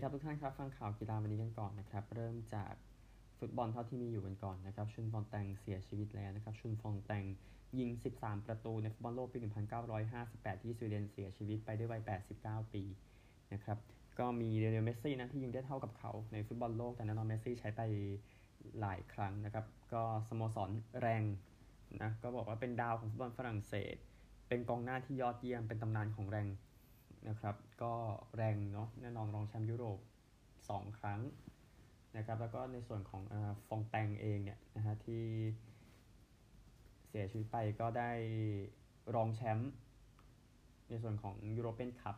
ดีครับทุกท่านครับ ฟังข่าวกีฬาวันนี้กันก่อนนะครับ เริ่มจากฟุตบอลเท่าที่มีอยู่กันก่อนนะครับ ชุสต์ฟงแตนเสียชีวิตแล้วนะครับ ชุสต์ฟงแตนยิง 13 ประตูในฟุตบอลโลกปี 1958 ที่สวีเดนเสียชีวิตไปด้วยวัย 89 ปีนะครับ ก็มีลีโอเนลเมสซี่นะที่ยิงได้เท่ากับเขาในฟุตบอลโลก แต่แน่นอนเมสซี่ใช้ไปหลายครั้งนะครับ ก็สโมสรแร็งส์นะ ก็บอกว่าเป็นดาวของฟุตบอลฝรั่งเศส เป็นกองหน้าที่ยอดเยี่ยม เป็นตำนานของแร็งส์ นะครับ ก็แรงเนาะแน่นอนรองแชมป์ยุโรป 2 ครั้งนะครับ แล้วก็ในส่วนของอฟองแตงเองเนี่ยนะฮะที่เสียชีวิตไปก็ได้รองแชมป์ในส่วนของยูโรเปียนคัพ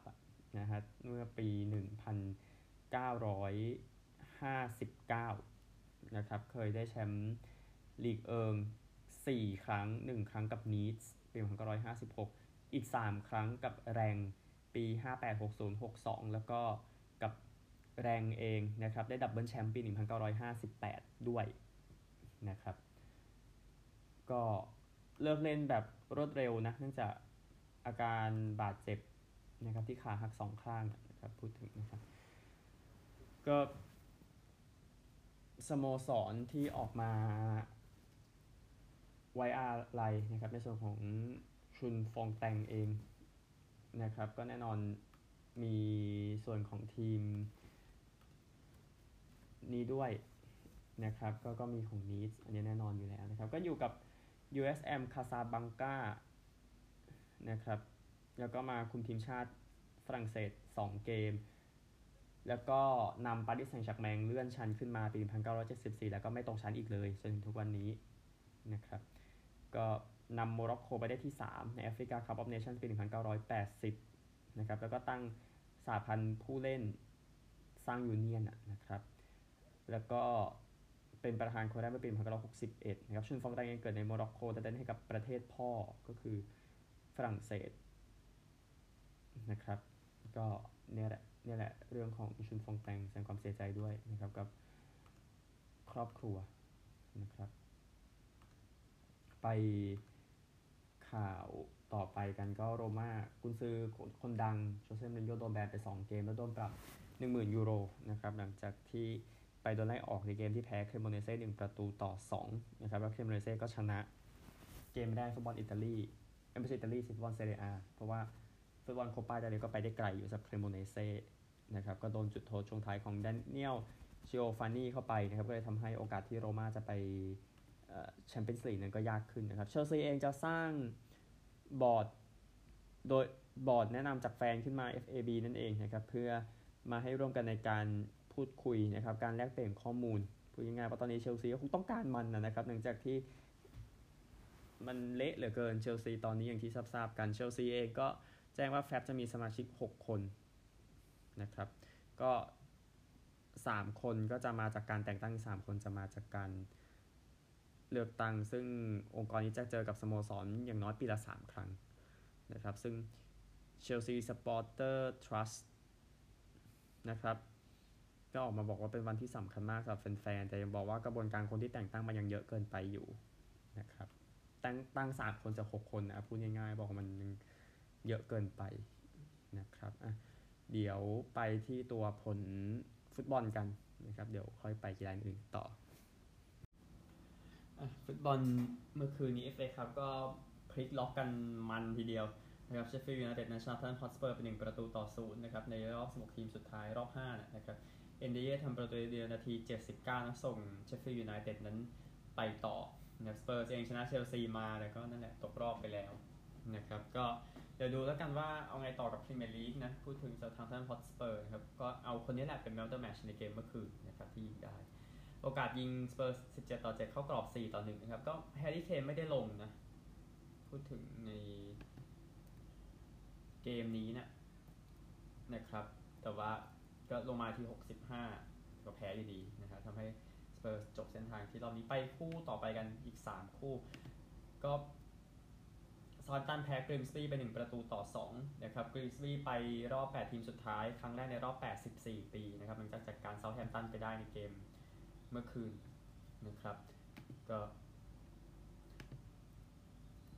นะฮะเมื่อปี 1959 นะครับ เคยได้แชมป์ลีกเอิง 4 ครั้ง 1 ครั้งกับนีสปี 1956 อีก 3 ครั้งกับแรง ปี 58 60 62 แล้วก็กับแรงเองนะครับ ได้ดับเบิลแชมป์ปี 1958 ด้วยนะครับ ก็เลิกเล่นแบบรวดเร็วนะ เนื่องจากอาการบาดเจ็บนะครับที่ขาหักสองข้างนะครับพูดถึงนะครับ ก็สโมสรที่ออกมา ไวอาลัยนะครับในส่วนของชุนฟองแตงเอง นะครับ ก็แน่นอนมีส่วนของทีมนี้ด้วยนะครับ ก็ก็มีของนีสอันนี้แน่นอนอยู่แล้วนะครับ ก็อยู่กับ USM คาซาบังกานะครับ แล้วก็มาคุมทีมชาติฝรั่งเศส 2 เกม แล้วก็นำปารีสแซงต์แชร์กแมงเลื่อนชั้นขึ้นมาปี 1974 แล้วก็ไม่ตกชั้นอีกเลยจนถึงทุกวันนี้นะครับ ก็ นำโมร็อกโกไปได้ที่ 3 ในแอฟริกาคัพออฟเนชั่นปี 1980 นะครับ แล้วก็ตั้งสหพันธ์ผู้เล่นสร้าง union นะครับ แล้วก็เป็นประธานคนแรกเมื่อปี 1961 นะครับชุสต์ฟงแตนเองเกิดในโมร็อกโกแต่เล่นให้กับประเทศพ่อก็คือฝรั่งเศสนะครับ ก็เนี่ยแหละเนี่ยแหละเรื่องของชุสต์ฟงแตนแสดงความเสียใจด้วยนะครับกับครอบครัวนะครับ ไป ข่าวต่อไปกันก็โรม่ากุนซือคนดังโชเซ่มูรินโญ่โดนแบนไป 2 เกม แล้วโดนปรับ 10,000 ยูโรนะครับหลังจากที่ไปโดนไล่ออกในเกมที่แพ้เครโมเนเซ่หนึ่งประตูต่อ2นะครับแล้วเครโมเนเซ่ก็ชนะเกมไม่ได้ฟุตบอลอิตาลีไม่ใช่อิตาลีฟุตบอลเซเรียอาเพราะว่าฟุตบอลโคปาอิตาลีก็ไปได้ไกลอยู่สำหรับเครโมเนเซ่นะครับก็โดนจุดโทษช่วงท้ายของแดนเนียลชิโอฟานี่เข้าไปนะครับก็เลยทำให้โอกาสที่โรม่าจะไป แชมเปี้ยนส์ลีกนั้นก็ยากขึ้นนะครับเชลซีเองจะสร้างบอร์ดโดยบอร์ดแนะนำจากแฟนขึ้นมา FAB นั่นเองนะครับเพื่อมาให้ร่วมกันในการพูดคุยนะครับการแลกเปลี่ยนข้อมูลพูดง่ายๆว่าตอนนี้เชลซีก็คงต้องการมันนะครับหลังจากที่มันเละเหลือเกินเชลซีตอนนี้อย่างที่ทราบๆกันเชลซีเองก็แจ้งว่าแฟบจะมีสมาชิก 6 คนนะครับ ก็ 3 คนก็จะมาจากการแต่งตั้ง 3 คนจะมาจากการ เลือกตั้งซึ่งองค์กรนี้จะเจอกับสโมสรอย่างน้อยปีละ 3 ครั้งนะครับ ซึ่ง Chelsea Supporter Trust นะครับก็ออกมาบอกว่าเป็นวันที่สำคัญมากสำหรับแฟนๆ แต่ยังบอกว่ากระบวนการคนที่แต่งตั้งมันยังเยอะเกินไปอยู่นะครับ ตั้งตั้งสามคนจากหกคนนะพูดง่ายๆ บอกว่ามันเยอะเกินไปนะครับอะเดี๋ยวไปที่ตัวผลฟุตบอลกันนะครับ เดี๋ยวค่อยไปกีฬาอื่นต่อ ฟุตบอลเมื่อคืนนี้เอฟเอครับก็พลิกล็อกกันมันทีเดียวนะครับเชฟฟิลด์ยูไนเต็ดนะชนะท็อตแน่มฮอตสเปอร์เป็นหนึ่งประตูต่อศูนย์นะครับในรอบ16ทีมสุดท้ายรอบ5นะครับเอ็นดิอายทำประตูเดียวนาที 79นะส่งเชฟฟิลด์ยูไนเต็ดนั้นไปต่อนะสเปอร์เองชนะเชลซีมาแล้วก็นั่นแหละตกรอบไปแล้วนะครับก็เดี๋ยวดูแล้วกันว่าเอาไงต่อกับพรีเมียร์ลีกนะพูดถึงเซาท์แฮมป์ตันฮอตสเปอร์นะครับก็เอาคนนี้แหละเป็นแมลเตอร์แมชในเกมเมื่อคืนนะครับที่ยิงได้ โอกาสยิงสเปอร์17ต่อ7เข้ากรอบ4ต่อ1นะครับ ก็แฮร์รี่เคนไม่ได้ลงนะ พูดถึงในเกมนี้นะนะครับ แต่ว่าก็ลงมาที่ 65 ก็แพ้อยู่ดีนะครับทำให้สเปอร์จบเส้นทางที่รอบนี้ไปคู่ต่อไปกันอีก 3 คู่ ก็ซอนตันแพ้กริมสบีไป 1 ประตูต่อ 2 นะครับกริมสบีไปรอบ 8 ทีมสุดท้าย ครั้งแรกในรอบ 84 ปีนะครับหลังจากจัดการเซาท์แฮมตันไปได้ในเกม เมื่อคืนนะครับ ก็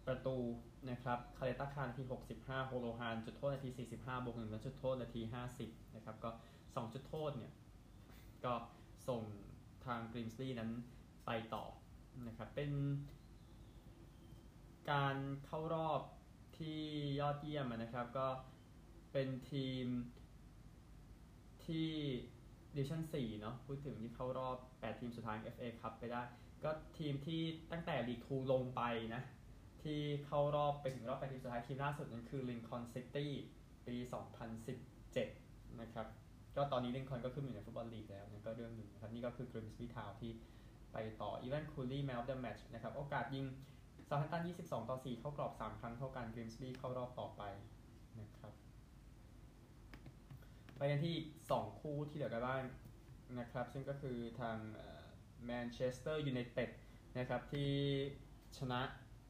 ประตูนะครับคาเลต้าคารนาที 65 โฮโลฮานจุดโทษนาที 45 บวก1แล้วจุดโทษนาที 50 นะครับ ก็ 2 จุดโทษเนี่ย ก็ส่งทางกริมสบี้นั้นไปต่อนะครับ เป็นการเข้ารอบที่ยอดเยี่ยมนะครับ ก็เป็นทีมที่ ดิวิชั่น4เนาะพูดถึงที่เข้ารอบ 8 ทีมสุดท้าย FA คัพไปได้ ก็ทีมที่ตั้งแต่ลีกทูลงไปนะ ที่เข้ารอบไปถึงรอบ 8 ทีมสุดท้าย ทีมล่าสุดนั้นคือลินคอนซิตี้ปี 2017 นะครับ ก็ตอนนี้ลินคอนก็ขึ้นอยู่ในฟุตบอลลีกแล้วนั่นก็เรื่องหนึ่งนะครับ นี่ก็คือกริมสบี้ทาวน์ที่ไปต่อ อีแวนคูรี่ Man of the Match นะครับ โอกาสยิงเซาแธมป์ตัน 22 ต่อ 4 เข้ากรอบ 3 ครั้งเท่ากันกริมสบี้เข้ารอบต่อไปนะครับ ไปกันที่ 2 คู่ที่เหลือกันบ้างนะครับ ซึ่งก็คือทางแมนเชสเตอร์ยูไนเต็ดนะครับที่ชนะ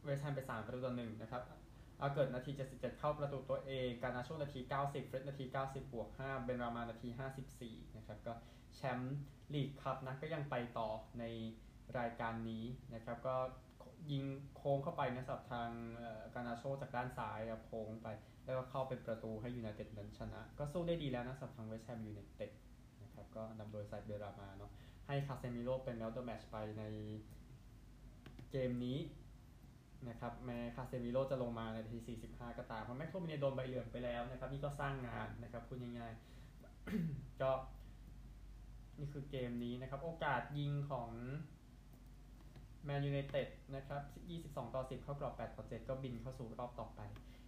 เวสต์แฮมไป3ประตูต่อ1นะครับอาแกร์ดนาที 77 เข้าประตูตัวเอง การนาโชนาที 90 เฟรดนาที 90 บวก 5 เบนรามานาที 54 นะครับ ก็แชมป์ลีกคัพนะก็ยังไปต่อในรายการนี้นะครับ ก็ยิงโค้งเข้าไปนะสับทางการนาโชจากด้านซ้ายโค้งไป แล้วก็เข้าเป็นประตูให้ยูไนเต็ดนั้นชนะ ก็สู้ได้ดีแล้วนะสำหรับทางเวสต์แฮมยูไนเต็ดนะครับก็นำโดยซาอิดเบนรามาเนาะให้คาเซมิโร่เป็น Man of the Match ไปในเกมนี้นะครับแม้คาเซมิโร่จะลงมาในที 45 ก็ตามเพราะแม็กโทมิเนโดนใบเหลืองไปแล้วนะครับนี่ก็สร้างงานนะครับพูดง่ายๆก็นี่คือเกมนี้นะครับ โอกาสยิงของแมนยูไนเต็ดนะครับ 22 ต่อ 10 เข้ากรอบ 8 ต่อ 7 ก็บินเข้าสู่รอบต่อไป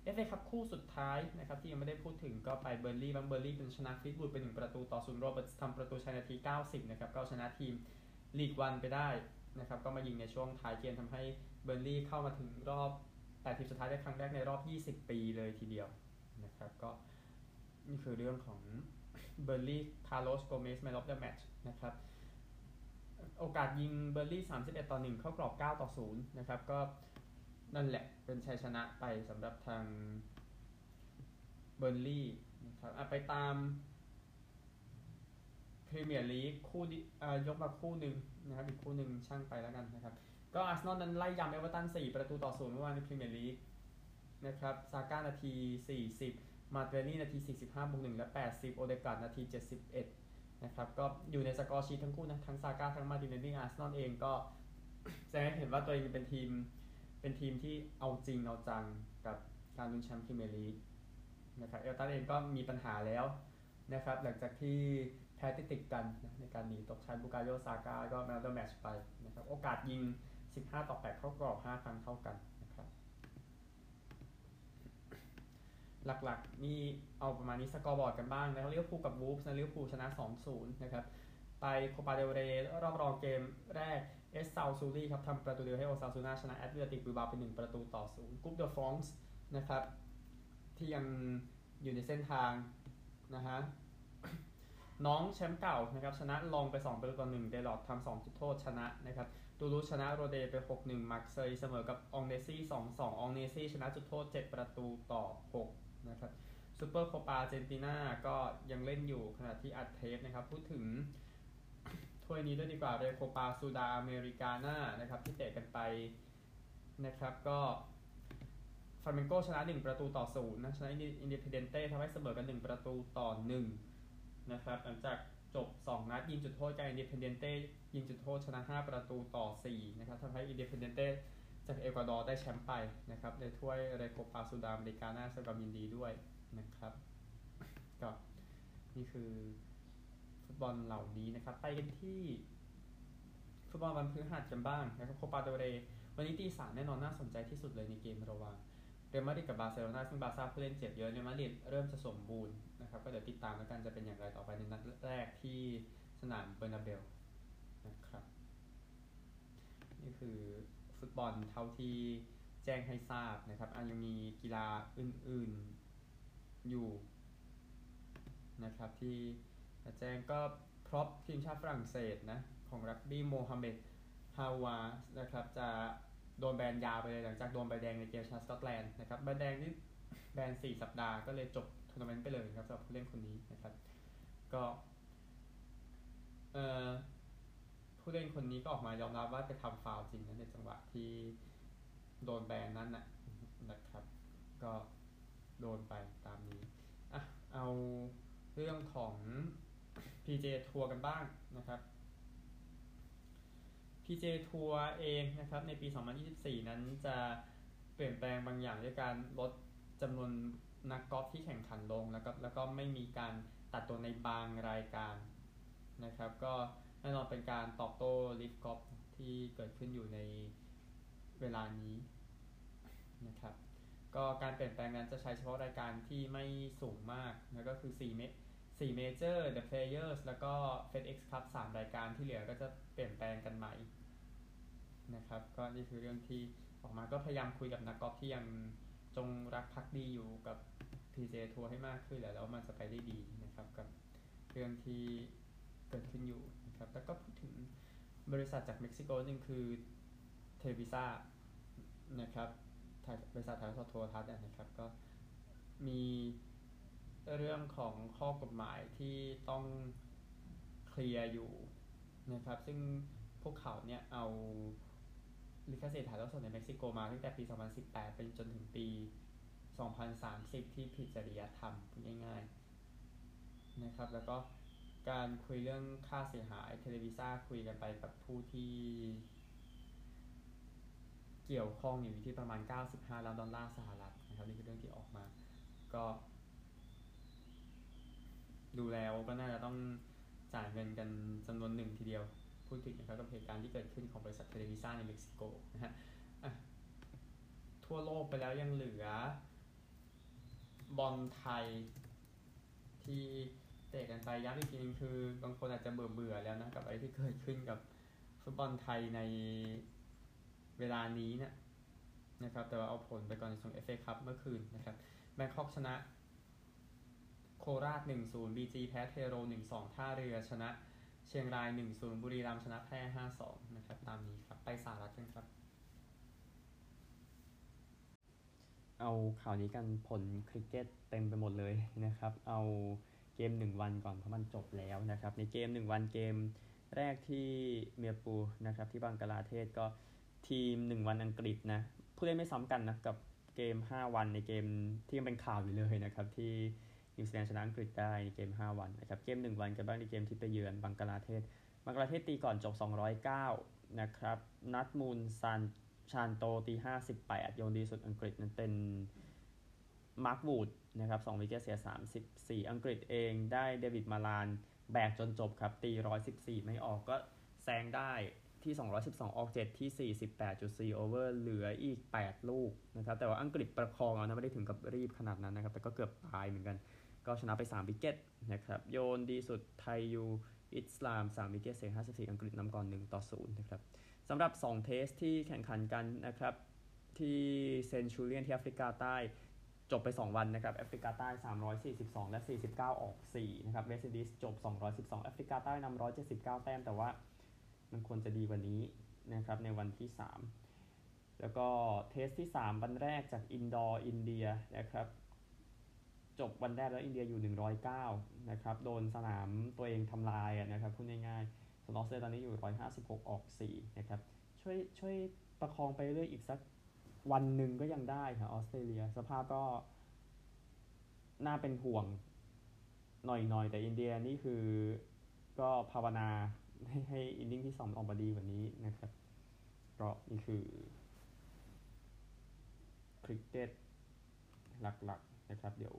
เอฟเอคัพคู่สุดท้ายนะครับที่ยังไม่ได้พูดถึงก็ไปเบิร์นลี่ย์บ้างเบิร์นลี่ย์เป็นชนะฟลีตวูดเป็นหนึ่งประตูต่อศูนย์โรเบิร์ตทำประตูชัยนาที 90 นะครับก็ชนะทีมลีกวันไปได้นะครับก็มายิงในช่วงท้ายเกมทำให้เบิร์นลี่ย์เข้ามาถึงรอบ8ทีมสุดท้ายได้ครั้งแรกในรอบ 20 ปีเลยทีเดียวนะครับก็นี่คือเรื่องของเบิร์นลี่ย์คาร์ลสโกเมส Man of the Match นะครับโอกาสยิงเบิร์นลี่ย์ 31 ต่อ 1 เข้ากรอบ 9 ต่อ 0 นะครับก็ นั่นแหละเป็นชัยชนะไปสำหรับทางเบิร์นลี่ย์นะครับไปตามพรีเมียร์ลีกคู่ยกมาคู่หนึ่งนะครับอีกคู่หนึ่งช่างไปแล้วกันนะครับ ก็อาร์เซนอลนั้นไล่ยำเอเวอร์ตัน4 ประตูต่อ0เมื่อวานในพรีเมียร์ลีกนะครับซาก้านาที 40 มาร์ติเนลลี่นาที 45บวก1และ 80 โอเดกาดนาที 71 นะครับก็อยู่ใน score sheet ทั้งคู่นะ ทั้งซาก้าทั้งมาร์ติเนลลี่อาร์เซนอลเองก็แสดงให้เห็นว่าตัวเองเป็นทีม เป็นทีมที่เอาจริงเอาจังกับการลุ้นแชมป์พรีเมียร์ลีกนะครับเอเวอร์ตันเองก็มีปัญหาแล้วนะครับหลังจากที่แพ้ติดติดกันในการหนีตกชั้นบูกาโยซาก้าก็ Man of the Match ไปนะครับโอกาสยิง 15 ต่อ 8 เข้ากรอบ 5 ครั้งเท่ากันนะครับหลักๆนี่เอาประมาณนี้ scoreboard กันบ้างนะครับลิเวอร์พูลกับวูฟส์นะลิเวอร์พูลชนะ 2-0 นะครับไปโคปาเดลเรย์รอบรองเกมแรก เอสซาซูรีครับทำประตูเดียวให้โอซาซูน่าชนะแอตเลติกบิบาเป็น1ประตูต่อศูนย์กรุ๊ปเดอะฟองส์นะครับ ที่ยังอยู่ในเส้นทางนะฮะน้องแชมป์เก่านะครับชนะลองไป 2 ประตูต่อ1เดลอดทำ2จุดโทษชนะนะครับตูรูชนะโรเดไป 6-1 มักเซยเสมอกับองเนซี่ 2-2 องเนซี่ชนะจุดโทษ 7 ประตูต่อ 6 นะครับซูเปอร์โคปาเจนติน่าก็ยังเล่นอยู่ขณะที่อัดเทปนะครับ พูดถึง ถ้วยนี้ด้วยดีกว่าเรโคปาซูดาอเมริกาน่านะครับที่เตะกันไปนะครับก็ฟลาเมงโกชนะ 1 ประตูต่อ0นะชนะอินดิเพเดนเต้ทำให้เสมอกัน 1 ประตูต่อ1นะครับหลังจากจบ 2 นัดยิงจุดโทษกับอินดิเพเดนเต้ยิงจุดโทษชนะ 5 ประตูต่อ4นะครับทำให้อินดิเพเดนเต้จากเอกวาดอร์ได้แชมป์ไปนะครับในถ้วยเรโคปาซูดาอเมริกาน่าสดงความยินดีด้วยนะครับก็นี่คือ ฟุตบอลเหล่านี้นะครับ ไปกันที่ฟุตบอลวันพฤหัสกันบ้างนะครับโคปาเดลเรย์วันนี้ตีสามแน่นอนน่าสนใจที่สุดเลยในเกมระหว่างเรอัลมาดริดกับบาร์เซโลนาซึ่งบาร์ซ่าผู้เล่นเจ็บเยอะเรอัลมาดริดเริ่มจะสมบูรณ์นะครับ ก็เดี๋ยวติดตามแล้วกันจะเป็นอย่างไรต่อไปในนัดแรกที่สนามเบร์นาเบวนะครับ นี่คือฟุตบอลเท่าที่แจ้งให้ทราบนะครับอันยังมีกีฬาอื่นๆอยู่นะครับที่ แจงก็ prop ทีมชาติฝรั่งเศสนะของรักบี้โมฮัมเหม็ดฮาอูอาสนะครับจะโดนแบนยาวไปเลยหลังจากโดนใบแดงในเกมชาสกอตแลนด์นะครับใบแดงนี่แบน4สัปดาห์ก็เลยจบทัวร์นาเมนต์ไปเลยครับสำหรับผู้เล่นคนนี้นะครับก็เอ่อผู้เล่นคนนี้ก็ออกมายอมรับว่าไปทำฟาวจริงนะในจังหวะที่โดนแบนนั้นนะนะครับ ก็โดนไปตามนี้อะเอาเรื่องของ PJ ทัวร์กันบ้างนะครับ PJ ทัวร์เองนะครับในปี 2024 นั้นจะเปลี่ยนแปลงบางอย่างด้วยการลดจำนวนนักกอล์ฟที่แข่งขันลงแล้วก็แล้วก็ไม่มีการตัดตัวในบางรายการนะครับ ก็แน่นอนเป็นการตอบโต้ลิฟกอล์ฟที่เกิดขึ้นอยู่ในเวลานี้นะครับ ก็การเปลี่ยนแปลงนั้นจะใช้เฉพาะรายการที่ไม่สูงมากนะก็คือ 4 เม 4 Major The Players แล้วก็ FedEx Cup 3 รายการที่เหลือก็จะเปลี่ยนแปลงกันใหม่นะครับ ก็นี่คือเรื่องที่ออกมาก็พยายามคุยกับนักกอล์ฟที่ยังจงรักภักดีอยู่กับ PJ ทัวร์ให้มากขึ้นแล้วแล้วมันจะไปได้ดีนะครับกับเรื่องที่เกิดขึ้นอยู่นะครับแล้วก็พูดถึงบริษัทจากเม็กซิโกหนึ่งคือเทวิซ่านะครับบริษัทถ่ายทอดโทรทัศน์นะครับก็มี เรื่องของข้อกฎหมายที่ต้องเคลียร์อยู่นะครับ ซึ่งพวกเขาเนี่ยเอาลิขสิทธิ์ถ่ายทอดสดในเม็กซิโกมาตั้งแต่ปี 2018 เป็นจนถึงปี 2030 ที่ผิดจริยธรรมง่ายๆนะครับ แล้วก็การคุยเรื่องค่าเสียหายเทเลวิซ่าคุยกันไปกับผู้ที่ เกี่ยวข้องอยู่ที่ประมาณ 95 ล้านดอลลาร์สหรัฐนะครับนี่คือเรื่องที่ออกมา ก็ ดูแล้วก็น่าจะต้องจ่ายเงินกันจำนวนหนึ่งทีเดียว พูดถึงนะครับกับเหตุการณ์ที่เกิดขึ้นของบริษัทเทเลวิซ่าในเม็กซิโกนะฮะทั่วโลกไปแล้วยังเหลือบอลไทยที่เตะกันไปย้ำอีกทีนึงคือบางคนอาจจะเบื่อเบื่อแล้วนะกับอะไรที่เกิดขึ้นกับฟุตบอลไทยในเวลานี้เนะนะครับแต่ว่าเอาผลไปก่อนในช้างเอฟเอคัพเมื่อคืนนะครับแบงคอกชนะ โคราช 1-0 BG แพ้เทโร 1-2 ท่าเรือชนะ เชียงราย 1-0 บุรีรัมย์ชนะแพร่ 5-2 นะครับ ตามนี้ครับ ไปสหรัฐกันครับ เอาข่าวนี้กันผลคริกเก็ตเต็มไปหมดเลยนะครับ เอาเกม 1 วันก่อนเพราะมันจบแล้วนะครับ ในเกม 1 วันเกมแรกที่เมียปูนะครับที่บังกลาเทศก็ทีม 1 วันอังกฤษนะผู้เล่นไม่ซ้ำกันนะกับเกม 5 วันในเกมที่ยังเป็นข่าวอยู่เลยนะครับที่ นิวซีแลนด์ชนะอังกฤษได้ในเกม 5 วันนะครับเกม 1 วันกันบ้างในเกมที่ไปเยือนบังกลาเทศ บังกลาเทศตีก่อนจบ 209 นะครับนัดมูลซันชานโตตี 58 โยนดีสุดอังกฤษนั้นเป็นมาร์ควูดนะครับ2 wicket เสีย 34 อังกฤษเองได้เดวิดมาลานแบกจนจบครับ ตี 114 ไม่ออกก็แซงได้ที่ 212 ออก 7 ที่ 48.4 over เหลืออีก 8 ลูกนะครับ แต่ว่าอังกฤษประคองเอานะ ไม่ได้ถึงกับรีบขนาดนั้นนะครับ แต่ก็เกือบตายเหมือนกัน ก็ชนะไป 3 wicket นะครับ โยนดีสุดไทจูลอิสลาม 3 wicket เสีย54 อังกฤษนำก่อน 1 ต่อ 0 นะครับสำหรับ 2 Test ที่แข่งขันกันนะครับ ที่เซนจูเรียนที่แอฟริกาใต้จบไป 2 วันนะครับแอฟริกาใต้ 342 และ 49 ออก 4 นะครับเวสต์อินดีสจบ 212 แอฟริกาใต้นำ179 แต้ม แต่ว่ามันควรจะดีกว่านี้นะครับในวันที่ 3 แล้วก็ Test ที่ 3 วันแรกจากอินดอร์อินเดียนะครับ จบวันแรกแล้วอินเดียอยู่ 109 นะครับ โดนสนามตัวเองทำลายนะครับพูดง่ายๆส่วนออสเตรเลียตอนนี้อยู่ 156 ออก 4 นะครับ ช่วยช่วยประคองไปเรื่อยอีกสักวันหนึ่งก็ยังได้ค่ะออสเตรเลีย สภาพก็ น่าเป็นห่วงหน่อยๆ แต่อินเดียนี่คือก็ภาวนาให้ให้ inning ที่สองออกมาดีกว่านี้นะครับ ก็นี่คือคริกเก็ตหลักๆนะครับ เดี๋ยว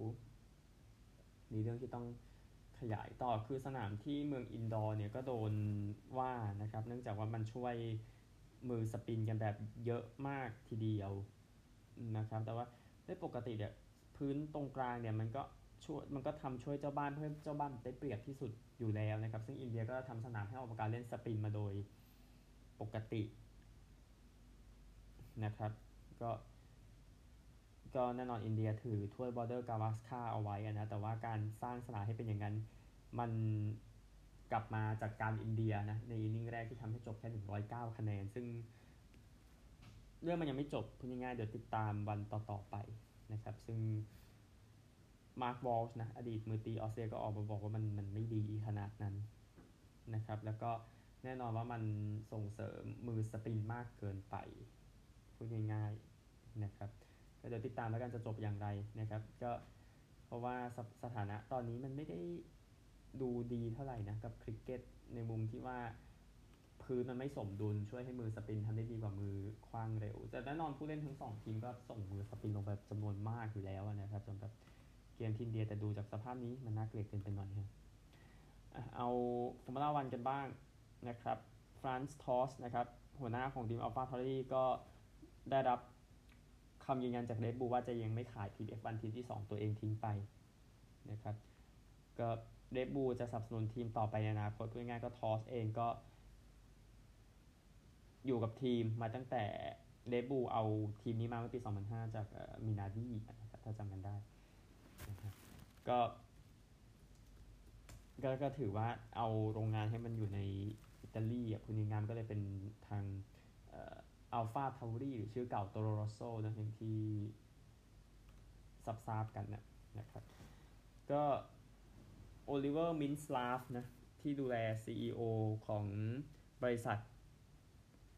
มีเรื่องที่ต้องขยายต่อคือสนามที่เมืองอินดอร์เนี่ยก็โดนว่านะครับ เนื่องจากว่ามันช่วยมือ spin กันแบบเยอะมากทีเดียวนะครับ แต่ว่าในปกติเนี่ยพื้นตรงกลางเนี่ยมันก็ช่วยมันก็ทำช่วยเจ้าบ้านเพื่อเจ้าบ้านได้เปรียบที่สุดอยู่แล้วนะครับ ซึ่งอินเดียก็ทำสนามให้ออกการเล่น spin มาโดยปกตินะครับ ก็ ก็แน่นอนอินเดียถือถ้วยบอร์เดอร์กาวาสการ์เอาไว้นะแต่ว่าการสร้างสนามให้เป็นอย่างนั้น มันกลับมาจัดการอินเดียนะใน inning แรกที่ทำให้จบแค่109 คะแนน ซึ่งเรื่องมันยังไม่จบพูดง่ายๆเดี๋ยวติดตามวันต่อๆไปนะครับ ซึ่งมาร์ควอลช์นะอดีตมือตีออสเตรียก็ออกมาบอกว่ามันมันไม่ดีขนาดนั้นนะครับ แล้วก็แน่นอนว่ามันส่งเสริมมือสปินมากเกินไปพูดง่ายๆนะครับ เดี๋ยวติดตามแล้วกันจะจบอย่างไรนะครับ ก็เพราะว่าสสถานะตอนนี้มันไม่ได้ดูดีเท่าไหร่นะกับคริกเก็ตในมุมที่ว่าพื้นมันไม่สมดุลช่วยให้มือ spin ทำได้ดีกว่ามือขว้างเร็ว แต่แน่นอนผู้เล่นทั้งสองทีมก็ส่งมือ spin ลงไปจำนวนมากอยู่แล้วนะครับสำหรับเกมที่อินเดียแต่ดูจากสภาพนี้มันน่าเกลียดเกินไปหน่อยครับเอา Formula One กันบ้างนะครับฟรานซ์โทสต์นะครับหัวหน้าของทีม AlphaTauri ก็ได้รับ คำยืนยันจากเรดบูลว่าจะยังไม่ขายทีม F1 ทีมที่ 2 ตัวเองทิ้งไปนะครับก็เรดบูจะสนับสนุนทีมต่อไปในอนาคตพูดง่ายๆก็ทอสเองก็ อยู่กับทีมมาตั้งแต่เรดบูเอาทีมนี้มาเมื่อปี 2005 จากมินาดีถ้าจำกันได้นะครับก็ก็ก็ถือว่าเอาโรงงานให้มันอยู่ในอิตาลีอะคุณงานก็เลยเป็นทาง อัลฟาทาวรีหรือชื่อเก่าโตโรโรโซนะอย่างที่ทราบๆกันนะนะครับ ก็โอลิเวอร์มินซลาฟฟ์นะ ที่ดูแล CEO ของบริษัท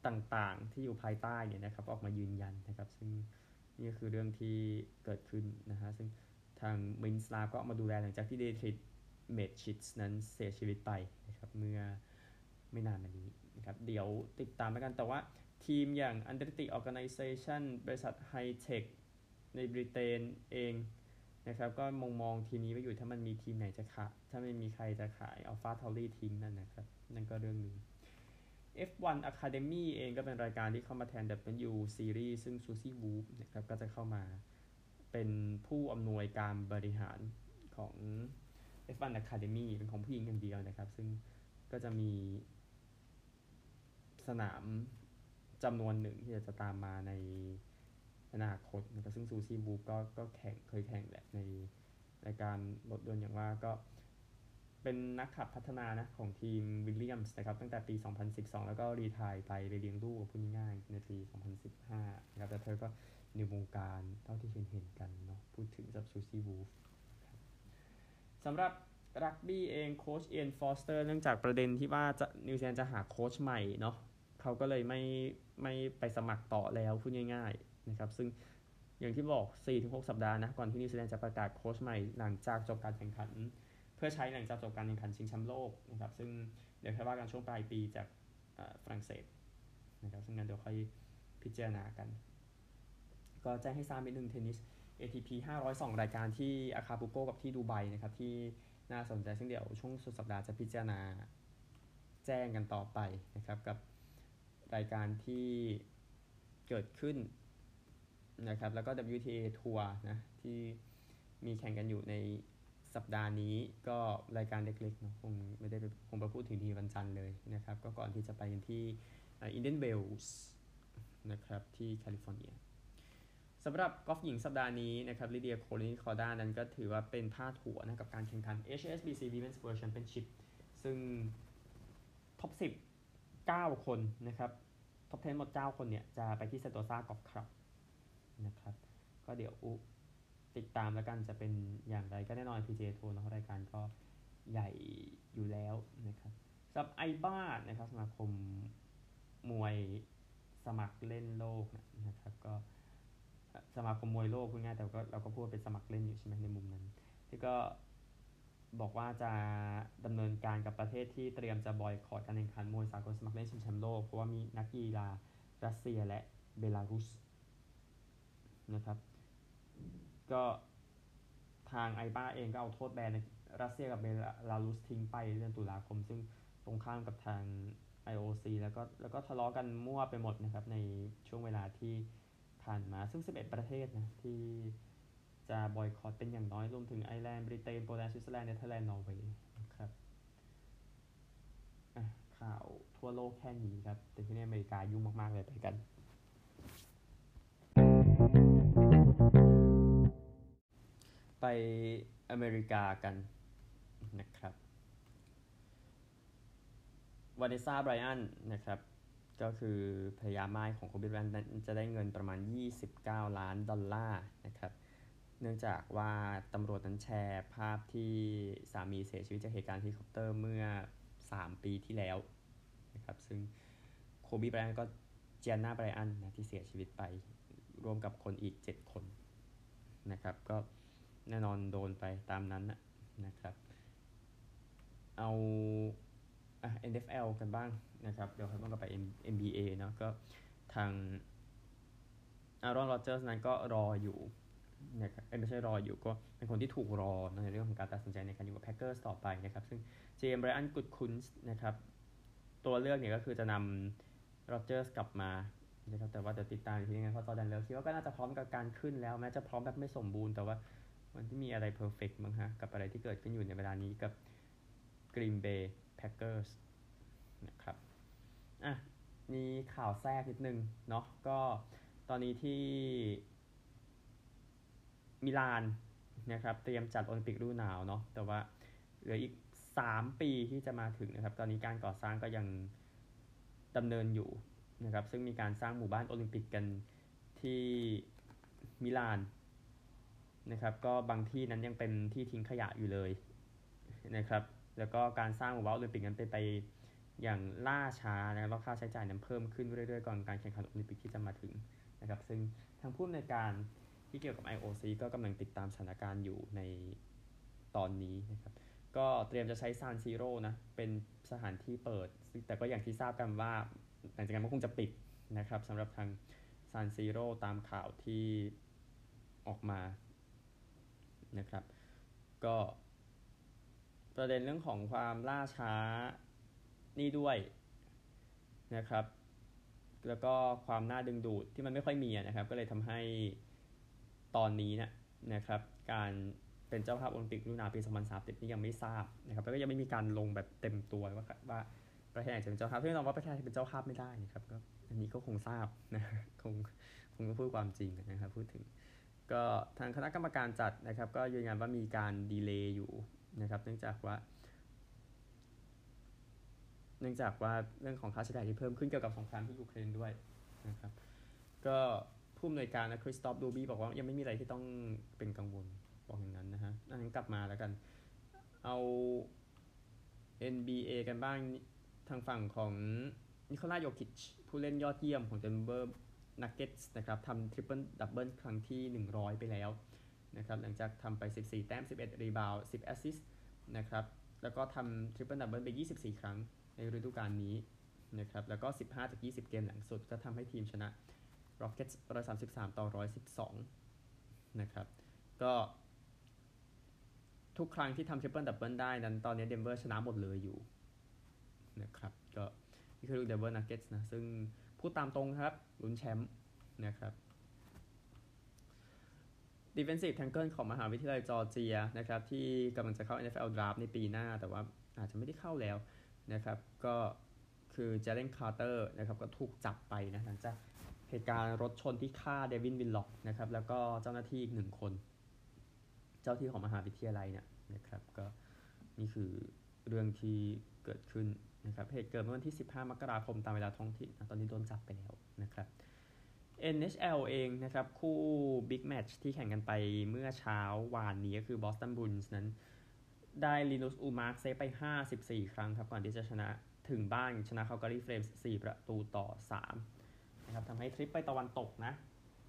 ต่างๆ ที่อยู่ภายใต้เนี่ยนะครับ ออกมายืนยันนะครับ ซึ่งนี่คือเรื่องที่เกิดขึ้นนะฮะ ซึ่งทางมินซลาฟฟ์ก็มาดูแลหลังจากที่ดีทริชเมเทสชิตซ์นั้นเสียชีวิตไปนะครับ เมื่อไม่นานมานี้นะครับ เดี๋ยวติดตามกันแต่ว่า ทีมอย่าง u n d e r t i c Organization บริษัท Hitech ในบริเตนเองนะครับก็มองมองทีนี้ไว้อยู่ถ้ามันมีทีมไหนจะขายถ้าไม่มีใครจะขาย AlphaTauri ทิ้งนั่นนะครับ นั่นก็เรื่องหนึ่ง F1 Academy เองก็เป็นรายการที่เข้ามาแทน W Series ซึ่งซูซี่วูล์ฟฟ์นะครับก็จะเข้ามาเป็นผู้อำนวยการบริหารของ F1 Academy เป็นของผู้หญิงอย่างเดียวนะครับ ซึ่งก็จะมีสนาม จำนวนหนึ่งที่จะตามมาในอนาคตนะครับซึ่งซูซี่บูก็ก็แข่งเคยแข่งแหละในรายการรถยนต์อย่างว่าก็เป็นนักขับพัฒนานะของทีมวิลเลียมส์นะครับตั้งแต่ปี 2012 แล้วก็รีทายไปไปเลี้ยงลูกพูดง่ายๆในปี 2015 นะครับแต่เธอก็ในวงการเท่าที่เห็นเห็นกันเนาะพูดถึงกับซูซี่บูฟสำหรับรักบี้เองโค้ชเอียนฟอสเตอร์เนื่องจากประเด็นที่ว่าจะนิวซีแลนด์จะหาโค้ชใหม่เนาะ เขาก็เลยไม่ไม่ไปสมัครต่อแล้วพูดง่ายๆนะครับซึ่งอย่างที่บอก 4-6 สัปดาห์นะ ก่อนที่นิวซีแลนด์จะประกาศโค้ชใหม่หลังจากจบการแข่งขัน เพื่อใช้หลังจากจบการแข่งขันชิงแชมป์โลกนะครับซึ่งเดี๋ยวค่อยว่ากันช่วงปลายปีจากฝรั่งเศสนะครับซึ่งงั้นเดี๋ยวค่อยพิจารณากัน ก็แจ้งให้ทราบนิดนึงเทนนิส ATP 502 รายการที่อาคาบูโกกับที่ดูไบนะครับที่น่าสนใจซึ่งเดี๋ยวช่วงสุดสัปดาห์จะพิจารณาแจ้งกันต่อไปนะครับกับ รายการที่เกิดขึ้นนะครับ แล้วก็ WTA ทัวร์นะ ที่มีแข่งกันอยู่ในสัปดาห์นี้ก็รายการเล็กๆเนาะคงไม่ได้ไคงไปพูดถึงทีวันจันทร์เลยนะครับ ก็ก่อนที่จะไปกันที่อินเดียนเวลส์นะครับที่แคลิฟอร์เนียสำหรับกอล์ฟหญิงสัปดาห์นี้นะครับลิเดียโคเนลลีคอร์ดานั้นก็ถือว่าเป็นท่าถัวนะกับการแข่งขัน HSBC Women's World Championship ซึ่ง top 10 9 คนนะครับ top 10หมด 9 คนเนี่ยจะไปที่เซนโตซา Golf Club นะครับ ก็เดี๋ยวติดตามแล้วกันจะเป็นอย่างไรก็แน่นอน PGA Tour นะรายการก็ใหญ่อยู่แล้วนะครับสำหรับไอบ้านะครับสมาคมมวยสมัครเล่นโลกนะครับ ก็สมาคมมวยโลกพูดง่ายแต่ก็เราก็พูดเป็นสมัครเล่นอยู่ใช่ไหมในมุมนั้น ที่ก็ บอกว่าจะดำเนินการกับประเทศที่เตรียมจะบอยคอรดการแข่งขันมวยสากลสมัครเล่นชิงแชมป์โลก เพราะว่ามีนักกีฬารัสเซียและเบลารุสนะครับ ก็ทาง IBA เองก็เอาโทษแบนในรัสเซียกับเบลารุสทิ้งไปเดือนตุลาคม ซึ่งตรงข้ามกับทาง IOC แล้วก็แล้วก็ทะเลาะกันมั่วไปหมดนะครับในช่วงเวลาที่ผ่านมาซึ่ง 11 ประเทศนะที่ จะบอยคอตเป็นอย่างน้อยรวมถึงไอร์แลนด์บริเตนโปแลนด์สวิตเซอร์แลนด์เนเธอร์แลนด์นอร์เวย์นะครับข่าวทั่วโลกแค่นี้ครับ แต่ที่นี่อเมริกายุ่งมากๆเลยไปกัน ไปอเมริกากันนะครับวาเนสซาไบรอันต์นะครับก็คือภรรยาม่ายของโคบีไบรอันต์จะได้เงินประมาณ 29 ล้านดอลลาร์นะครับ เนื่องจากว่าตำรวจนั้นแชร์ภาพที่สามีเสียชีวิตจากเหตุการณ์เฮลิคอปเตอร์เมื่อ 3 ปีที่แล้วนะครับซึ่งโคบีไบรอันต์ก็เจียนาไบรอันต์นะที่เสียชีวิตไปรวมกับคนอีก 7 คนนะครับก็แน่นอนโดนไปตามนั้นนะครับ เอาอะ NFL กันบ้างนะครับ เดี๋ยวเราต้องกลับไป NBA เนาะก็ทางอารอนโรเจอร์สนั้นก็รออยู่ นะครับไม่ใช่รออยู่ก็เป็นคนที่ถูกรอในเรื่องของการตัดสินใจในการอยู่กับแพ็กเกอร์สต่อไปนะครับ ซึ่ง GM ไบรอันกูเทคุนสต์นะครับ ตัวเลือกเนี่ยก็คือจะนำโรเจอร์สกลับมานะครับแต่ว่าจะติดตามอีกทีนึงเพราะจอร์แดนเลิฟคิดว่าก็น่าจะพร้อมกับการขึ้นแล้วแม้จะพร้อมแบบไม่สมบูรณ์แต่ว่ามันไม่มีอะไร perfect มั้งฮะกับอะไรที่เกิดขึ้นอยู่ในเวลานี้กับ Green Bay Packers นะครับอะมีข่าวแทรกนิดนึงเนาะก็ตอนนี้ที่ มิลานนะครับเตรียมจัดโอลิมปิกฤดูหนาวเนาะแต่ว่าเหลืออีก 3 ปีที่จะมาถึงนะครับ ตอนนี้การก่อสร้างก็ยังดำเนินอยู่นะครับ ซึ่งมีการสร้างหมู่บ้านโอลิมปิกกันที่มิลานนะครับ ก็บางที่นั้นยังเป็นที่ทิ้งขยะอยู่เลยนะครับ แล้วก็การสร้างหมู่บ้านโอลิมปิกนั้นเป็นไปอย่างล่าช้านะครับแล้วค่าใช้จ่ายนั้นเพิ่มขึ้นเรื่อยๆก่อนการแข่งขันโอลิมปิกที่จะมาถึงนะครับ ซึ่งทางผู้อำนวยการ ที่เกี่ยวกับ IOC ก็กำลังติดตามสถานการณ์อยู่ในตอนนี้นะครับ ก็เตรียมจะใช้ซานซีโร่นะ เป็นสถานที่เปิด แต่ก็อย่างที่ทราบกันว่า หลังจากนั้นก็คงจะปิดนะครับสำหรับทางซานซีโร่ตามข่าวที่ออกมานะครับ ก็ประเด็นเรื่องของความล่าช้านี่ด้วยนะครับ แล้วก็ความน่าดึงดูดที่มันไม่ค่อยมีนะครับ ก็เลยทำให้ ตอนนี้นะนะครับการเป็นเจ้าภาพโอลิมปิกฤดูหนาวปี 2030 นี่ยังไม่ทราบนะครับแล้วก็ยังไม่มีการลงแบบเต็มตัวว่าว่าประเทศไหนจะเป็นเจ้าภาพที่เราว่าประเทศไทยเป็นเจ้าภาพไม่ได้นะครับก็อันนี้ก็คงทราบนะคงคงต้องพูดความจริงนะครับพูดถึงก็ทางคณะกรรมการจัดนะครับ ก็ยืนยันว่ามีการดีเลย์อยู่นะครับเนื่องจากว่า เนื่องจากว่าเรื่องของค่าใช้จ่ายที่เพิ่มขึ้นเกี่ยวกับสงครามที่ยูเครนด้วยนะครับ ก็ ผู้อำนวยการนะคริสตอฟดูบี้บอกว่ายังไม่มีอะไรที่ต้องเป็นกังวลบอกอย่างนั้นนะฮะอันนั้นกลับมาแล้วกัน เอา NBA กันบ้างทางฝั่งของนิโคลาโยคิชผู้เล่นยอดเยี่ยมของ Denver Nuggets นะครับทำ triple double ครั้งที่ 100 ไปแล้วนะครับหลังจากทำไป 14 แต้ม 11 rebound 10 assist นะครับแล้วก็ทำ triple double ไป 24 ครั้งในฤดูกาลนี้นะครับแล้วก็ 15 จาก 20 เกมหลังสุดก็ทำให้ทีมชนะ Rockets 133 ต่อ 112 นะครับ ก็ทุกครั้งที่ทำ triple double ได้นั้นตอนนี้เดนเวอร์ชนะหมดเลยอยู่นะครับ ก็นี่คือลูก Denver Nuggets นะ ซึ่งพูดตามตรงครับลุ้นแชมป์นะครับ Defensive Tackle ของมหาวิทยาลัยจอร์เจียนะครับ ที่กำลังจะเข้า NFL Draft ในปีหน้า แต่ว่าอาจจะไม่ได้เข้าแล้วนะครับ ก็คือเจเลนคาร์เตอร์นะครับ ก็ถูกจับไปนะหลังจาก เหตุการณ์รถชนที่ฆ่าเดวินวินล็อกนะครับ แล้วก็เจ้าหน้าที่อีกหนึ่งคน เจ้าที่ของมหาวิทยาลัยเนี่ยนะครับ ก็นี่คือเรื่องที่เกิดขึ้นนะครับ เหตุเกิดเมื่อวันที่ 15 มกราคมตามเวลาท้องถิ่นะตอนนี้โดนจับไปแล้วนะครับ NHL เองนะครับ คู่big match ที่แข่งกันไปเมื่อเช้าวานนี้ก็คือ Boston Bruins นั้น ได้ลินุสอูมาร์ก save ไป 54 ครั้งครับ ก่อนที่จะชนะถึงบ้านชนะ Calgary Flames 4ประตูต่อ 3 นะครับทำให้ทริปไปตะวันตกนะ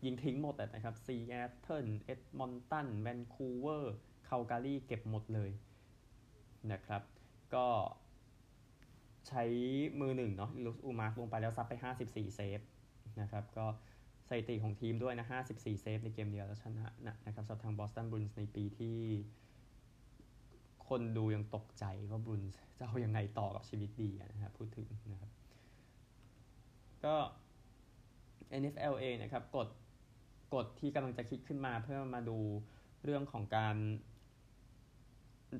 ยิงทิ้งหมดแต่นะครับซีแอตเทิลเอ็ดมอนตันแวนคูเวอร์คาลการีเก็บหมดเลยนะครับก็ใช้มือหนึ่งเนาะลินุสอูมาร์กลงไปแล้ว save ไป 54 save นะครับก็สถิติของทีมด้วยนะ 54 save ในเกมเดียวแล้วชนะนะนะครับสำหรับทางบอสตันบ u ลส์ในปีที่ คนดูยังตกใจว่าบ u ลส์จะเอาอยังไงต่อกับชีวิตดีนะครับพูดถึงนะครับก็ NFL เองนะครับกฎกฎที่กำลังจะคิดขึ้นมาเพื่อมาดูเรื่องของการ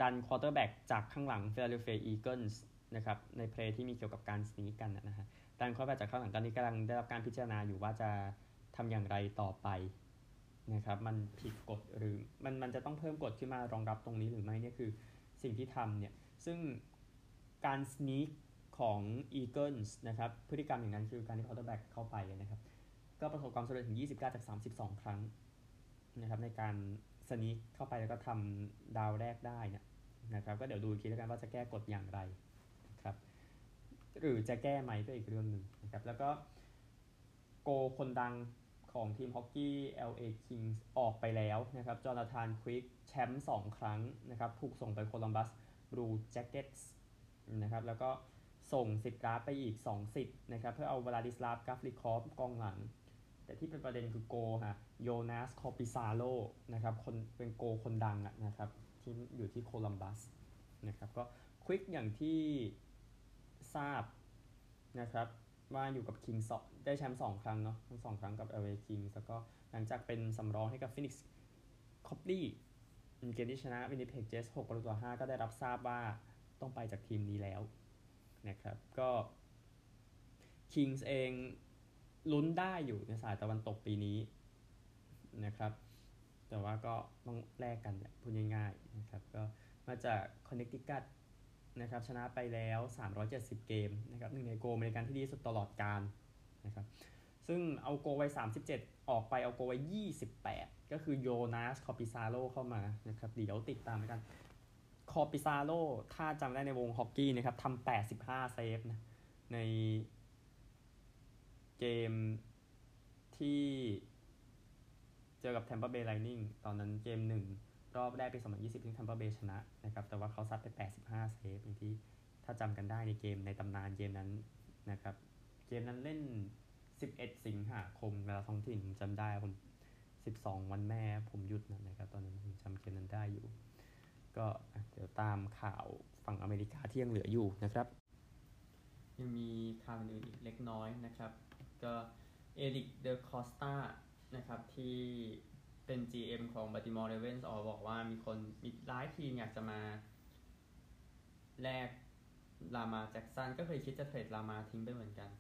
ดัน quarterback จากข้างหลัง Philadelphia Eagles นะครับใน play ที่มีเกี่ยวกับการ sneakันนะฮะดัน quarterback จากข้างหลังตอนนี้กำลังได้รับการพิจารณาอยู่ว่าจะทำอย่างไรต่อไปนะครับมันผิดกฎหรือมันมันจะต้องเพิ่มกฎขึ้นมารองรับตรงนี้หรือไม่เนี่ยคือสิ่งที่ทำเนี่ยซึ่งการ sneak ของ Eagles นะครับพฤติกรรมอย่างนั้นคือการที่ quarterback เข้าไปนะครับ ก็ประสบความสำเร็จถึง 29 จาก 32 ครั้งนะครับในการ sneak เข้าไปแล้วก็ทำ down แรกได้นะนะครับ ก็เดี๋ยวดูอีกทีแล้วกันว่าจะแก้กฎอย่างไรนะครับ หรือจะแก้ไหมก็อีกเรื่องหนึ่งนะครับ แล้วก็ goal คนดังของทีมฮอกกี้ LA Kings ออกไปแล้วนะครับ จอนาธานควิกแชมป์2ครั้งนะครับ ถูกส่งไป Columbus Blue Jackets นะครับ แล้วก็ส่งสิทธิ์ draft ไปอีก 2 สิทธิ์นะครับ เพื่อเอาวลาดิสลาฟกาฟลิคอฟกองหลัง แต่ที่เป็นประเด็นคือ goalฮะโยนาสคอปิซาโลนะครับคนเป็น goal คนดังอะนะครับที่อยู่ที่โคลัมบัสนะครับก็ควิกอย่างที่ทราบนะครับว่าอยู่กับ Kings ได้แชมป์สองครั้งเนาะทั้งสองครั้งกับ LA Kings แล้วก็หลังจากเป็นสำรองให้กับฟินิกส์คอปลี่เกมที่ชนะ Winnipeg Jets 6ประตูต่อ5ก็ได้รับทราบว่าต้องไปจากทีมนี้แล้วนะครับก็ Kings เอง ลุ้นได้อยู่ในสายตะวันตกปีนี้นะครับ แต่ว่าก็ต้องแลกกันพูดง่ายๆนะครับ ก็มาจากคอนเน c ติคัตนะครับชนะไปแล้ว 370 เกมนะครับหนึ่งใน goal ในการที่ดีสุดตลอดกาลนะครับซึ่งเอา goal ไว้ 37 ออกไปเอา goal ไว้ 28 ก็คือโยนาสคอปิซาโลเข้ามานะครับเดี๋ยวติดตามกันคอปิซาโลถ้าจำได้ในวงฮอกกี้นะครับทำ85 เซฟนะใน เกมที่เจอกับ Tampa Bay Lightning ตอนนั้นเกมหนึ่งรอบแรกปี 2020ที่ Tampa Bay ชนะนะครับ แต่ว่าเขาซัดไป 85 เซฟอย่างที่ถ้าจำกันได้ในเกมในตำนานเกมนั้นนะครับ เกมนั้นเล่น 11 สิงหาคมเวลาท้องถิ่นจำได้ผม 12 วันแม่ผมหยุดนะครับ ตอนนั้นผมจำเกมนั้นได้อยู่ ก็เดี๋ยวตามข่าวฝั่งอเมริกาที่ยังเหลืออยู่นะครับ ยังมีข่าวอื่นอีกเล็กน้อยนะครับ ก็เอริกเดอคอสตานะครับที่เป็น GM ของ Baltimore Ravens ออบอกว่ามีคนมีหลายทีมอยากจะมาแลกลามาแจ็กสันก็เคยคิดจะเทรดลามาทิ้งไปเหมือนกัน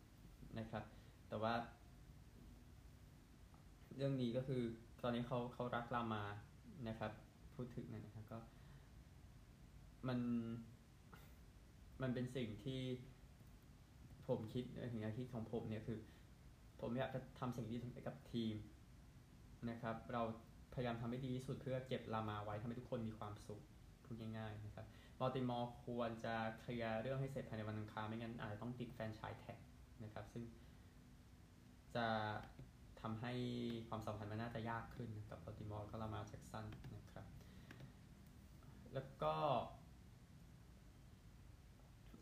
นะครับ แต่ว่า เรื่องนี้ก็คือตอนนี้เขาเขารักลามานะครับพูดถึงนะครับก็ มันมันเป็นสิ่งที่ผมคิดถึงอาทิตของผมเนี่ยคือ ผมอยากจะทำสิ่งที่ทำกับทีมนะครับ เราพยายามทำให้ดีที่สุดเพื่อเก็บลามาไว้ทำให้ทุกคนมีความสุขพูดง่ายๆนะครับบอติมอร์ควรจะเคลียร์เรื่องให้เสร็จภายในวันอังคารไม่งั้นอาจจะต้องติด franchise tag นะครับ ซึ่งจะทำให้ความสัมพันธ์มันน่าจะยากขึ้นกับบัลติมอร์กับลามาร์แจ็กสันนะครับ แล้วก็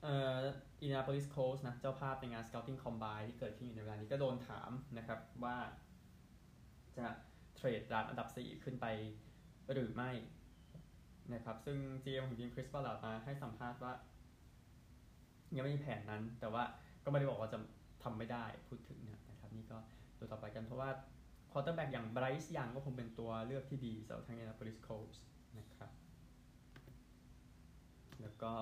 เอ่อ Indianapolis Colts นะเจ้าภาพในงาน Scouting Combine ที่เกิดขึ้นอยู่ในเวลานี้ก็โดนถามนะครับว่าจะ trade draft อันดับ 4 ขึ้นไปหรือไม่นะครับ ซึ่ง GM ของทีมคริสบอลาดมาให้สัมภาษณ์ว่า ยังไม่มีแผนนั้น แต่ว่าก็ไม่ได้บอกว่าจะทำไม่ได้พูดถึงนะครับนี่ก็ดูต่อไปกันเพราะว่า quarterback อย่างไบรซ์ยังก็คงเป็นตัวเลือกที่ดีสำหรับทาง Indianapolis Colts นะครับ แล้วก็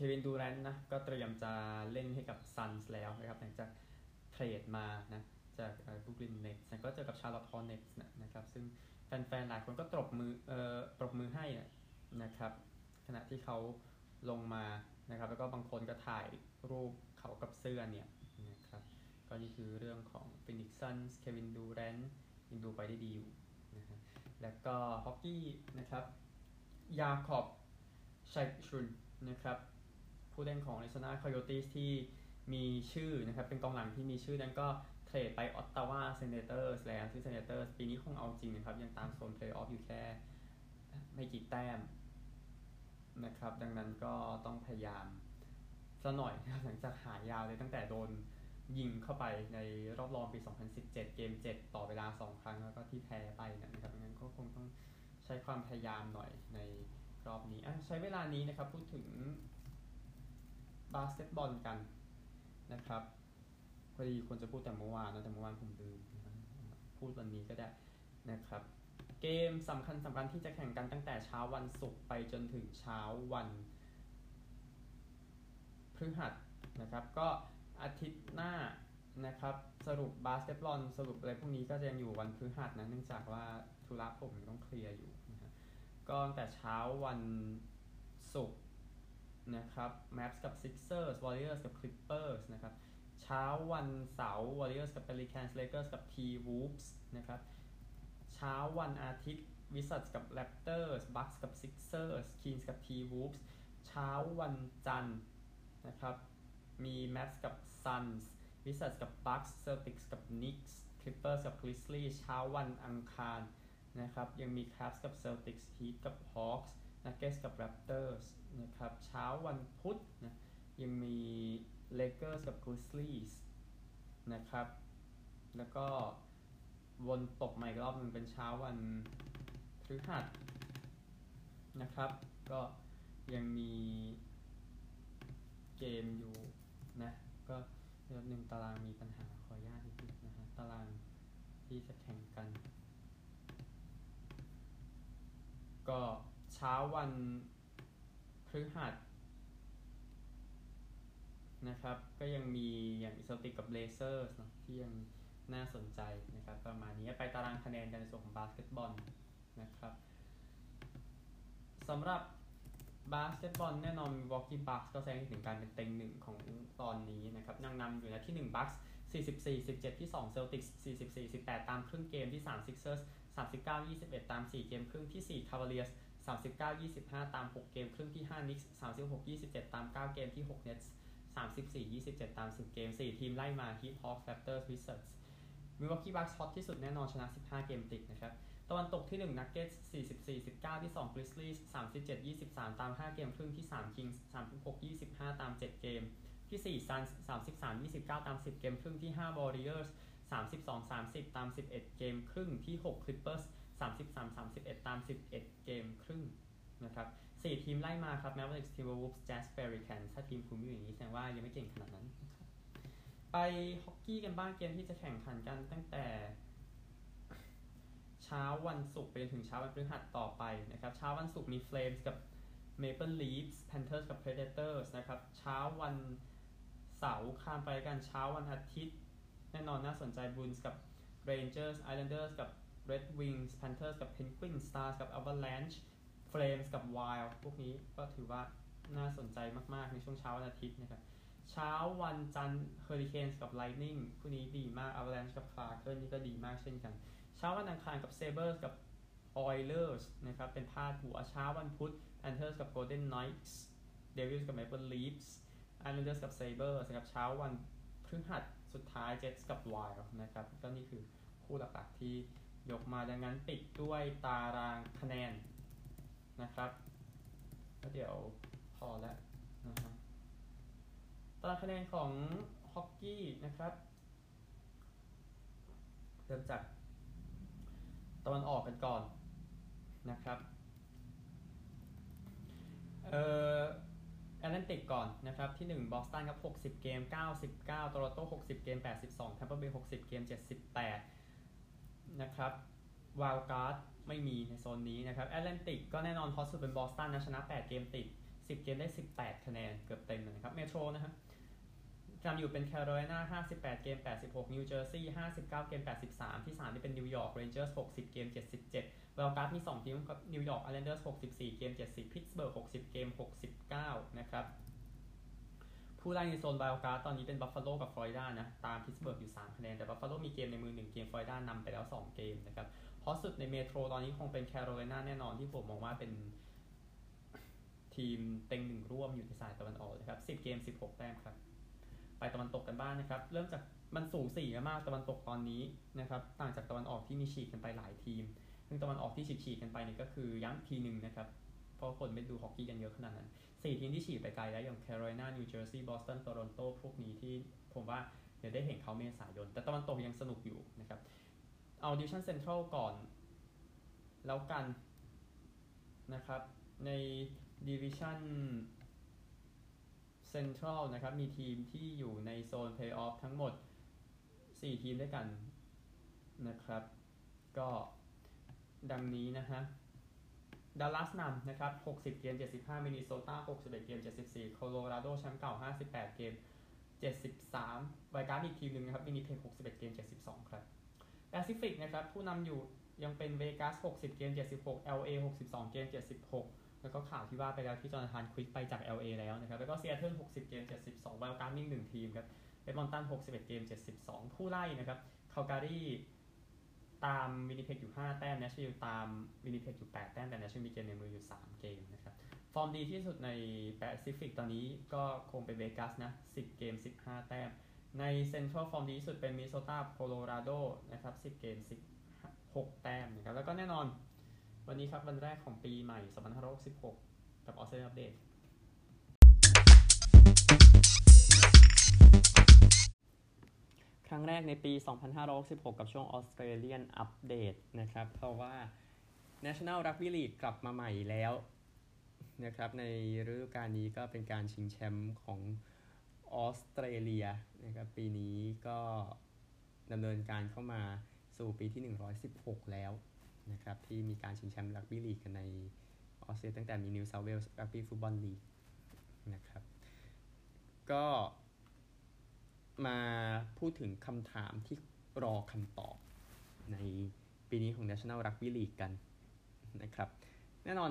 เควินดูแรนนะก็เตรียมจะเล่นให้กับ Suns แล้วนะครับหลังจาก trade มานะจาก Brooklyn Nets ก็เจอกับ Charlotte Hornets นะครับซึ่งแฟนๆหลายคนก็ตบมือเอ่อปรบมือให้นะครับขณะที่เขาลงมานะครับแล้วก็บางคนก็ถ่ายรูปเขากับเสื้อเนี่ยนะครับก็นี่คือเรื่องของ Phoenix Suns เควินดูแรนยังดูไปได้ดีอยู่นะฮะแล้วก็ฮอกกี้นะครับยาขอบชัยชุนนะครับ ผู้เล่นของ Arizona Coyotes ที่มีชื่อนะครับ เป็นกองหลังที่มีชื่อนั้นก็เทรดไปออตตาวา Senators แล้วซึ่ง Senators ปีนี้คงเอาจริงนะครับ ยังตามโซนเพลย์ออฟอยู่แค่ไม่กี่แต้มนะครับ ดังนั้นก็ต้องพยายามซะหน่อยหลังจากหายยาวเลยตั้งแต่โดนยิงเข้าไปในรอบรองปี 2017 เกม 7 ต่อเวลา 2 ครั้งแล้วก็ที่แพ้ไปนะครับงั้นก็คงต้องใช้ความพยายามหน่อยในรอบนี้ใช้เวลานี้นะครับ พูดถึง บาสเกตบอลกันนะครับพอดีควรจะพูดแต่เมื่อวานนะแต่เมื่อวานผมลืมพูดวันนี้ก็ได้นะครับ เกมสำคัญสำคัญที่จะแข่งกันตั้งแต่เช้าวันศุกร์ไปจนถึงเช้าวันพฤหัสนะครับ ก็อาทิตย์หน้านะครับ สรุปบาสเกตบอลสรุปอะไรพวกนี้ก็จะยังอยู่วันพฤหัสนะเนื่องจากว่าธุระผมต้องเคลียร์อยู่นะก็ตั้งแต่เช้าวันศุกร์ นะครับ Maps กับ Sixers Warriors กับ Clippers นะครับ เช้าวันเสาร์ Warriors กับ Pelicans Lakers กับ T Wolves นะครับ เช้าวันอาทิตย์ Wizards กับ Raptors Bucks กับ Sixers Kings กับ T Wolves เช้าวันจันทร์นะครับ มี Mavs กับ Suns Wizards กับ Bucks Celtics กับ Knicks Clippers กับ Grizzlies เช้าวันอังคารนะครับ ยังมี Cavs กับ Celtics Heat กับ Hawks Nuggets กับ Raptors นะครับเช้าวันพุธนะยังมีเลเกอร์สกับ Grizzlies นะครับ แล้วก็วนตกใหม่รอบหนึ่งเป็นเช้าวันพฤหัสนะครับ ก็ยังมีเกมอยู่นะ ก็รองหนึ่งตารางมีปัญหาขออนุญาตนิดนึงนะฮะตารางที่จะแข่งกัน ก็เช้าวัน พฤหัสนะครับ ก็ยังมีอย่าง Celtics กับ Blazers นะที่ยังน่าสนใจนะครับ ประมาณนี้ไปตารางคะแนนกันในส่วนของบาสเกตบอลนะครับสำหรับบาสเกตบอลแน่นอนวอ k กี้บัคก็แสดงห้ถึงการเป็นเต็งหนึ่งของตอนนี้นะครับยังนำอยู่นะที่ 1 Bucks 44 17 ที่ 2 Celtics 44 18 ตามครึ่งเกมที่ 3 Sixers 39 21 ตาม 4 เกมครึ่งที่ 4 Cavaliers 39 25 ตาม 6 เกม ครึ่งที่5 Knicks 36 27 ตาม 9 เกมที่6 Nets 34 27 ตาม 10 เกม 4 ทีมไล่มา Heat Hawks Raptors Wizards Milwaukee Bucks ฮอตที่สุดแน่นอนชนะ 15 เกมติดนะครับตะวันตกที่1 Nuggets 44 19 ที่2 Grizzlies 37 23 ตาม 5 เกม ครึ่งที่3 Kings 36 25 ตาม 7 เกม ที่4 Suns 33 29 ตาม 10 เกม ครึ่งที่5 Warriors 32 30 ตาม 11 เกม ครึ่งที่6 Clippers 33 31 ตาม 11 เกมครึ่งนะครับ4ทีมไล่มาครับ Mavericks Timberwolves Jazz Pelicans ถ้าทีมคุณอยู่อย่างนี้แสดงว่ายังไม่เก่งขนาดนั้น ไปฮอกกี้กันบ้างเกมที่จะแข่งขันกันตั้งแต่ เช้าวันศุกร์ไปถึงเช้าวันพฤหัสต่อไปนะครับเช้าวันศุกร์มี Flames กับ Maple Leafs Panthers กับ Predators นะครับเช้าวันเสาร์ข้ามไปกันเช้าวันอาทิตย์ แน่นอนน่าสนใจ Bruins กับ Rangers Islanders กับ Red Wings Panthers กับ Penguin Stars กับ Avalanche Flames กับ Wild พวกนี้ก็ถือว่าน่าสนใจมาก ๆ ในช่วงเช้าวันอาทิตย์นะครับเช้าวันจันทร์ Hurricanes กับ Lightning คู่นี้ดีมาก Avalanche กับ Kraken นี่ก็ดีมากเช่นกัน เช้าวันอังคารกับ Sabres กับ Oilers นะครับเป็นพาดหัวเช้าวันพุธ Panthers กับ Golden Knights Devils กับ Maple Leafs Islanders กับ Sabres นะครับเช้าวันพฤหัสสุดท้าย Jets กับ Wild นะครับก็นี่คือคู่หลักๆที่ ยกมาดังนั้นปิดด้วยตารางคะแนนนะครับก็เดี๋ยวพอแล้วนะฮะตารางคะแนนของฮอกกี้นะครับเริ่มจากตะวันออกกันก่อนนะครับเอ่อแอตแลนติกก่อนนะครับ ที่ 1บอสตันครับ 60 เกม 99 โตโรโต้60 เกม 82แทมเปอร์เบย์60 เกม 78 นะครับ wild card ไม่มีในโซนนี้นะครับแอตแลนติกก็แน่นอนฮอตสุดเป็นบอสตันนะชนะ 8 เกมติด 10 เกมได้ 18 คะแนน เกือบเต็มเลยนะครับเมโทรนะครับนำอยู่เป็นแคโรไลนา58 เกม 86 นิวเจอร์ซีย์59 เกม 83 ที่ 3 ที่เป็นนิวยอร์กเรนเจอร์ส60 เกม 77 wild card มี 2 ทีมครับนิวยอร์กไอแลนเดอร์ส64 เกม 70 พิตต์สเบิร์ก60 เกม 69 นะครับ ผู้ไล่ในโซน wild card ตอนนี้เป็นบัฟฟาโลกับฟลอริดานะ ตามพิตต์สเบิร์กอยู่ 3 คะแนน แต่บัฟฟาโลมีเกมในมือ 1 เกม ฟลอริดานำไปแล้ว 2 เกมนะครับฮอตสุดในเมโทรตอนนี้คงเป็นแคโรไลนาแน่นอนที่ผมมองว่าเป็นทีมเต็งหนึ่งร่วมอยู่ในสายตะวันออกนะครับ 10 เกม 16 แต้มครับ ไปตะวันตกกันบ้างนะครับ เริ่มจากมันสูสีกันมากตะวันตกตอนนี้นะครับ ต่างจากตะวันออกที่มีฉีกกันไปหลายทีม ซึ่งตะวันออกที่ฉีกๆกันไปเนี่ยก็คือย้ำทีหนึ่งนะครับ เพราะคนไม่ดูฮอกกี้กันเยอะขนาดนั้น สี่ทีมที่ฉีกไปไกลแล้วอย่างแคโรไลนานิวเจอร์ซีย์บอสตันโตรอนโตพวกนี้ที่ผมว่าเดี๋ยวได้เห็นเขาเมษายน แต่ตะวันตกยังสนุกอยู่นะครับ เอาดิวิชั่นเซ็นทรัลก่อน แล้วกันนะครับในดิวิชั่นเซ็นทรัลนะครับ มีทีมที่อยู่ในโซนเพลย์ออฟทั้งหมด 4 ทีมด้วยกันนะครับ ก็ดังนี้นะฮะ ดัลลัสนำนะครับ 60 เกม 75 มินนิโซตา 61 เกม 74 โคโลราโดแชมป์เก่า 58 เกม 73 wild card อีกทีมหนึ่งนะครับวินนิเพก61 เกม 72 ครับแปซิฟิกนะครับ ผู้นำอยู่ยังเป็นเวกัส 60 เกม 76 LA 62 เกม 76 แล้วก็ข่าวที่ว่าไปแล้วที่ Jonathan Quick ไปจาก LA แล้วนะครับ แล้วก็เซียเทิล60 เกม 72 wild card มีหนึ่งทีมครับเอดมอนตัน 61 เกม 72 ผู้ไล่นะครับคาลการี ตามวินนิเพกอยู่ 5 แต้มเนชวิลตามวินนิเพกอยู่ 8 แต้มแต่เนชวิลมีเกมในมืออยู่ 3 เกมนะครับ ฟอร์มดีที่สุดในแปซิฟิกตอนนี้ก็คงเป็นเวกัสนะ 10 เกม 15 แต้ม ในเซ็นทรัลฟอร์มดีที่สุดเป็นมินนิโซตาโคโลราโดนะครับ 10 เกม 16 แต้มนะครับแล้วก็แน่นอนวันนี้ครับวันแรกของปีใหม่ 2566 กับออสเตรเลียอัปเดต ครั้งแรกในปี 2566 กับช่วง Australian Update นะครับ เพราะว่า National Rugby League กลับมาใหม่แล้วนะครับ ในฤดูกาลนี้ก็เป็นการชิงแชมป์ของออสเตรเลียนะครับ ปีนี้ก็ดำเนินการเข้ามาสู่ปีที่ 116 แล้วนะครับ ที่มีการชิงแชมป์รักบี้ลีกกันในออสเตรเลียตั้งแต่มี New South Wales Rugby Football League นะครับ ก็ มาพูดถึงคำถามที่รอคำตอบ ในปีนี้ของ National Rugby League กันนะครับ แน่นอน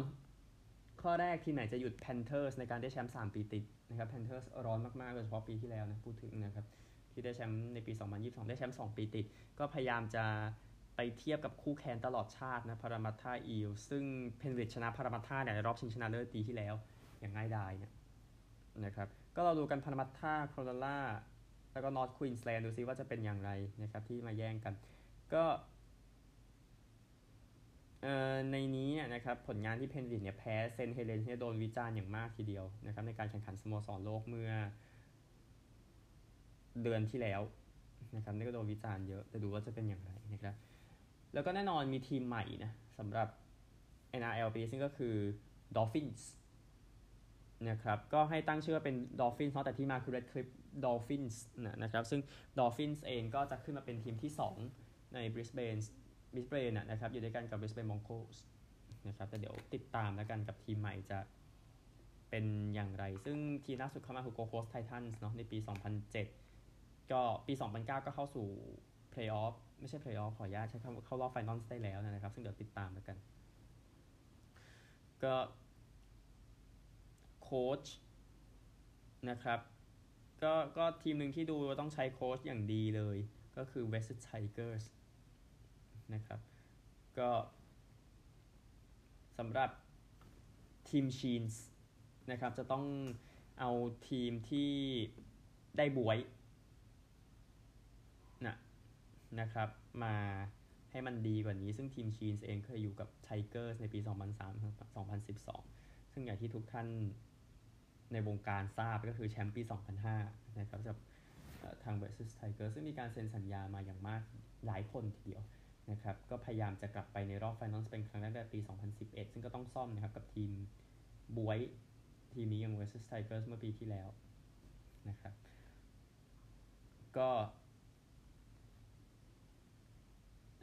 ข้อแรกทีมไหนจะหยุด Panthers ในการได้แชมป์3ปีติดนะครับ Panthers ร้อนมากๆโดยเฉพาะปีที่แล้วนะพูดถึงนะครับ ที่ได้แชมป์ในปี 2022 ได้แชมป์2ปีติด ก็พยายามจะไปเทียบกับคู่แข่งตลอดชาตินะพารามัตทาอีลซึ่งเพนริชชนะพารามัตทาเนี่ยในรอบชิงชนะเลิศปีที่แล้วอย่างง่ายดายเนี่ยนะครับ ก็เราดูกันพารามัตทาโคโรล่า แล้วก็นอร์ทควีนสแลนด์ดูซิว่าจะเป็นอย่างไรนะครับที่มาแย่งกัน ก็ในนี้นะครับผลงานที่เพนริชเนี่ยแพ้เซนเฮเลนเนี่ยโดนวิจารณ์อย่างมากทีเดียวนะครับในการแข่งขันสโมสรโลกเมื่อเดือนที่แล้วนะครับนี่ก็โดนวิจารณ์เยอะแต่ดูว่าจะเป็นอย่างไรนะครับแล้วก็แน่นอนมีทีมใหม่นะสำหรับ NRL ปีซึ่งก็คือ Dolphins นะครับก็ให้ตั้งชื่อว่าเป็น Dolphins เนาะแต่ที่มาคือ Red Cliff Dolphins นะครับซึ่ง Dolphins เองก็จะขึ้นมาเป็นทีมที่ 2 ใน Brisbane Brisbane นะครับอยู่ด้วยกันกับ Brisbane Broncos นะครับแต่เดี๋ยวติดตามแล้วกันกับทีมใหม่จะเป็นอย่างไร ซึ่งทีมล่าสุดเข้ามาคือ Gold Coast Titans เนาะในปี 2007 ก็ปี 2009 ก็เข้าสู่ Playoff ไม่ใช่ Playoff ขออนุญาตใช้คำเข้ารอบ Finals ได้แล้วนะครับ ซึ่งเดี๋ยวติดตามแล้วกัน ก็โค้ชนะครับ ก็ก็ทีมหนึ่งที่ดูต้องใช้โค้ชอย่างดีเลย ก็คือ West Tigers นะครับ ก็สำหรับทีมชีนส์นะครับจะต้องเอาทีมที่ได้บวยนะนะครับมาให้มันดีกว่านี้ ซึ่งทีมชีนส์เองเคยอยู่กับไทเกอร์สในปี 2003 2012 ซึ่งอย่างที่ทุกท่าน ในวงการทราบก็คือแชมป์ปี 2005 นะครับกับทาง versus Tiger ซึ่งมีการเซ็นสัญญามาอย่างมากหลายคนทีเดียวนะครับก็พยายามจะกลับไปในรอบไฟนอลเป็นครั้งแรกในปี 2011 ซึ่งก็ต้องซ่อมนะครับกับทีมบวยทีมนี้อย่าง versus Tigers เมื่อปีที่แล้วนะครับก็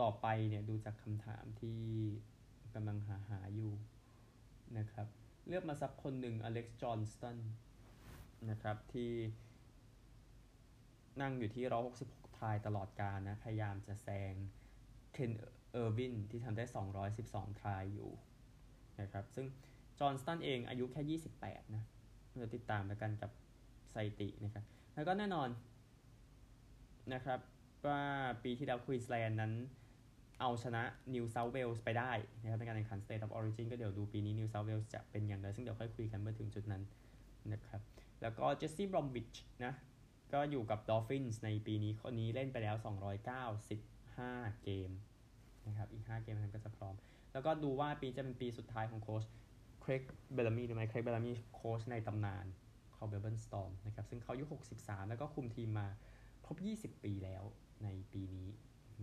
ต่อไปเนี่ยดูจากคำถามที่กำลังหาหาอยู่นะครับ เลือกมาสักคนหนึ่งอเล็กซ์จอห์นสตันนะครับที่นั่งอยู่ที่ 166ทายตลอดการนะ พยายามจะแซงเคนเออร์วินที่ทำได้ 212 ทายอยู่นะครับ ซึ่งจอห์นสตันเองอายุแค่ 28 นะเราติดตามแล้วกันกับไซตินะครับ แล้วก็แน่นอนนะครับว่าปีที่แล้วควีนสแลนด์นั้น เอาชนะ New South Wales ไปได้นะครับในการแข่งขัน State of Origin ก็เดี๋ยวดูปีนี้ New South Wales จะเป็นอย่างไร ซึ่งเดี๋ยวค่อยคุยกันเมื่อถึงจุดนั้นนะครับ แล้วก็เจสซี่บรอมวิชนะ ก็อยู่กับ Dolphins ในปีนี้คนนี้เล่นไปแล้ว 295 เกมนะครับ อีก 5 เกมนั้นก็จะพร้อม แล้วก็ดูว่าปีจะเป็นปีสุดท้ายของโค้ชเครกเบลลามีหรือไม่เครกเบลลามีโค้ชในตำนานของเมลเบิร์นสตอมนะครับซึ่งเขาอายุ 63 แล้วก็คุมทีมมาครบ 20 ปีแล้วในปีนี้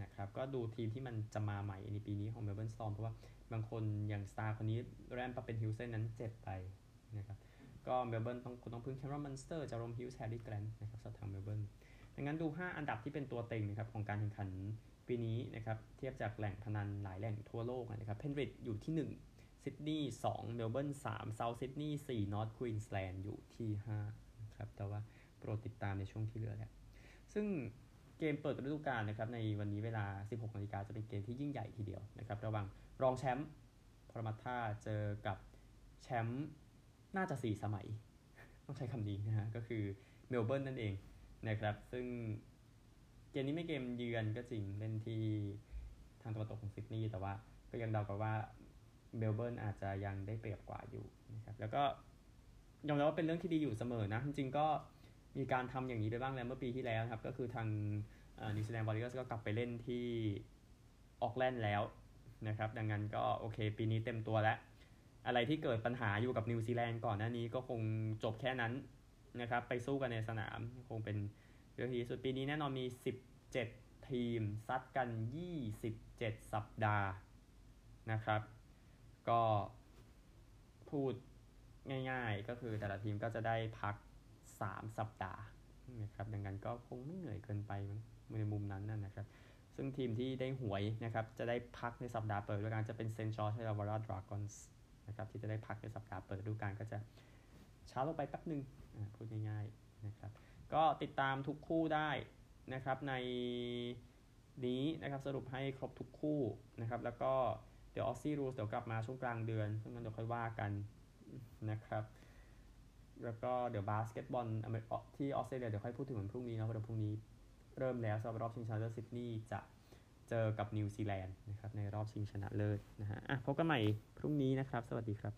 นะครับก็ดูทีมที่มันจะมาใหม่ในปีนี้ของเมลเบิร์นสตอมเพราะว่าบางคนอย่างสตาร์คนนี้ไรอันปาเปนเฮาเซนนั้นเจ็บไปนะครับก็เมลเบิร์นต้องคุณต้องพึ่งแคมรอนมันสเตอร์จารมฮิวส์แฮร์รี่แกรนท์นะครับสำหรับทางเมลเบิร์นดังนั้นดู 5 อันดับที่เป็นตัวเต็งนะครับของการแข่งขันปีนี้นะครับเทียบจากแหล่งพนันหลายแหล่งทั่วโลกนะครับเพนริธอยู่ที่ 1 ซิดนีย์2เมลเบิร์น3เซาท์ซิดนีย์4นอร์ทควีนสแลนด์อยู่ที่5นะครับแต่ว่าโปรดติดตามในช่วงที่เหลือแล้วซึ่ง เกมเปิดฤดูกาลนะครับในวันนี้เวลา 16นาฬิกาจะเป็นเกมที่ยิ่งใหญ่ทีเดียวนะครับระหว่างรองแชมป์พารามัตตาเจอกับแชมป์น่าจะ 4 สมัย ต้องใช้คำนี้นะฮะก็คือเมลเบิร์นนั่นเองนะครับซึ่งเกมนี้ไม่เกมเยือนก็จริงเล่นที่ทางตะวันตกของซิดนีย์แต่ว่าก็ยังเดากันว่าเมลเบิร์นอาจจะยังได้เปรียบกว่าอยู่นะครับแล้วก็ยอมรับว่าเป็นเรื่องที่ดีอยู่เสมอนะ จริงๆก็ มีการทำอย่างนี้ไปบ้างแล้วเมื่อปีที่แล้วครับ ก็คือทางนิวซีแลนด์วอริเออร์สก็กลับไปเล่นที่ออกแลนด์แล้วนะครับ ดังนั้นก็โอเค ปีนี้เต็มตัวแล้ว อะไรที่เกิดปัญหาอยู่กับนิวซีแลนด์ก่อนหน้านี้ก็คงจบแค่นั้นนะครับ ไปสู้กันในสนามคงเป็นเรื่องที่สุดปีนี้แน่นอนมี 17 ทีม ซัดกัน 27 สัปดาห์นะครับ ก็พูดง่ายๆ ก็คือแต่ละทีมก็จะได้พัก 3 สัปดาห์นะครับดังนั้นก็คงไม่เหนื่อยเกินไปมในมุมนั้นนั่นนะครับ ซึ่งทีมที่ได้บายนะครับจะได้พักในสัปดาห์เปิดฤดูกาลจะเป็นเซนต์จอร์จอิลลาวาร์ราดรากอนส์นะครับที่จะได้พักในสัปดาห์เปิดฤดูกาลก็จะช้าลงไปแป๊บหนึ่งพูดง่ายๆนะครับก็ติดตามทุกคู่ได้นะครับในนี้นะครับสรุปให้ครบทุกคู่นะครับแล้วก็เดี๋ยว Aussie Rules เดี๋ยวกลับมาช่วงกลางเดือนซึ่งนั้นเดี๋ยวค่อยว่ากันนะครับ แล้วก็เดี๋ยวบาสเกตบอลที่ออสเตรเลียเดี๋ยวค่อยพูดถึงวันพรุ่งนี้นะเพราะพรุ่งนี้เริ่มแล้วสำหรับรอบชิงชนะเลิศซิดนีย์จะเจอกับนิวซีแลนด์นะครับในรอบชิงชนะเลิศนะฮะอะพบกันใหม่พรุ่งนี้นะครับ สวัสดีครับ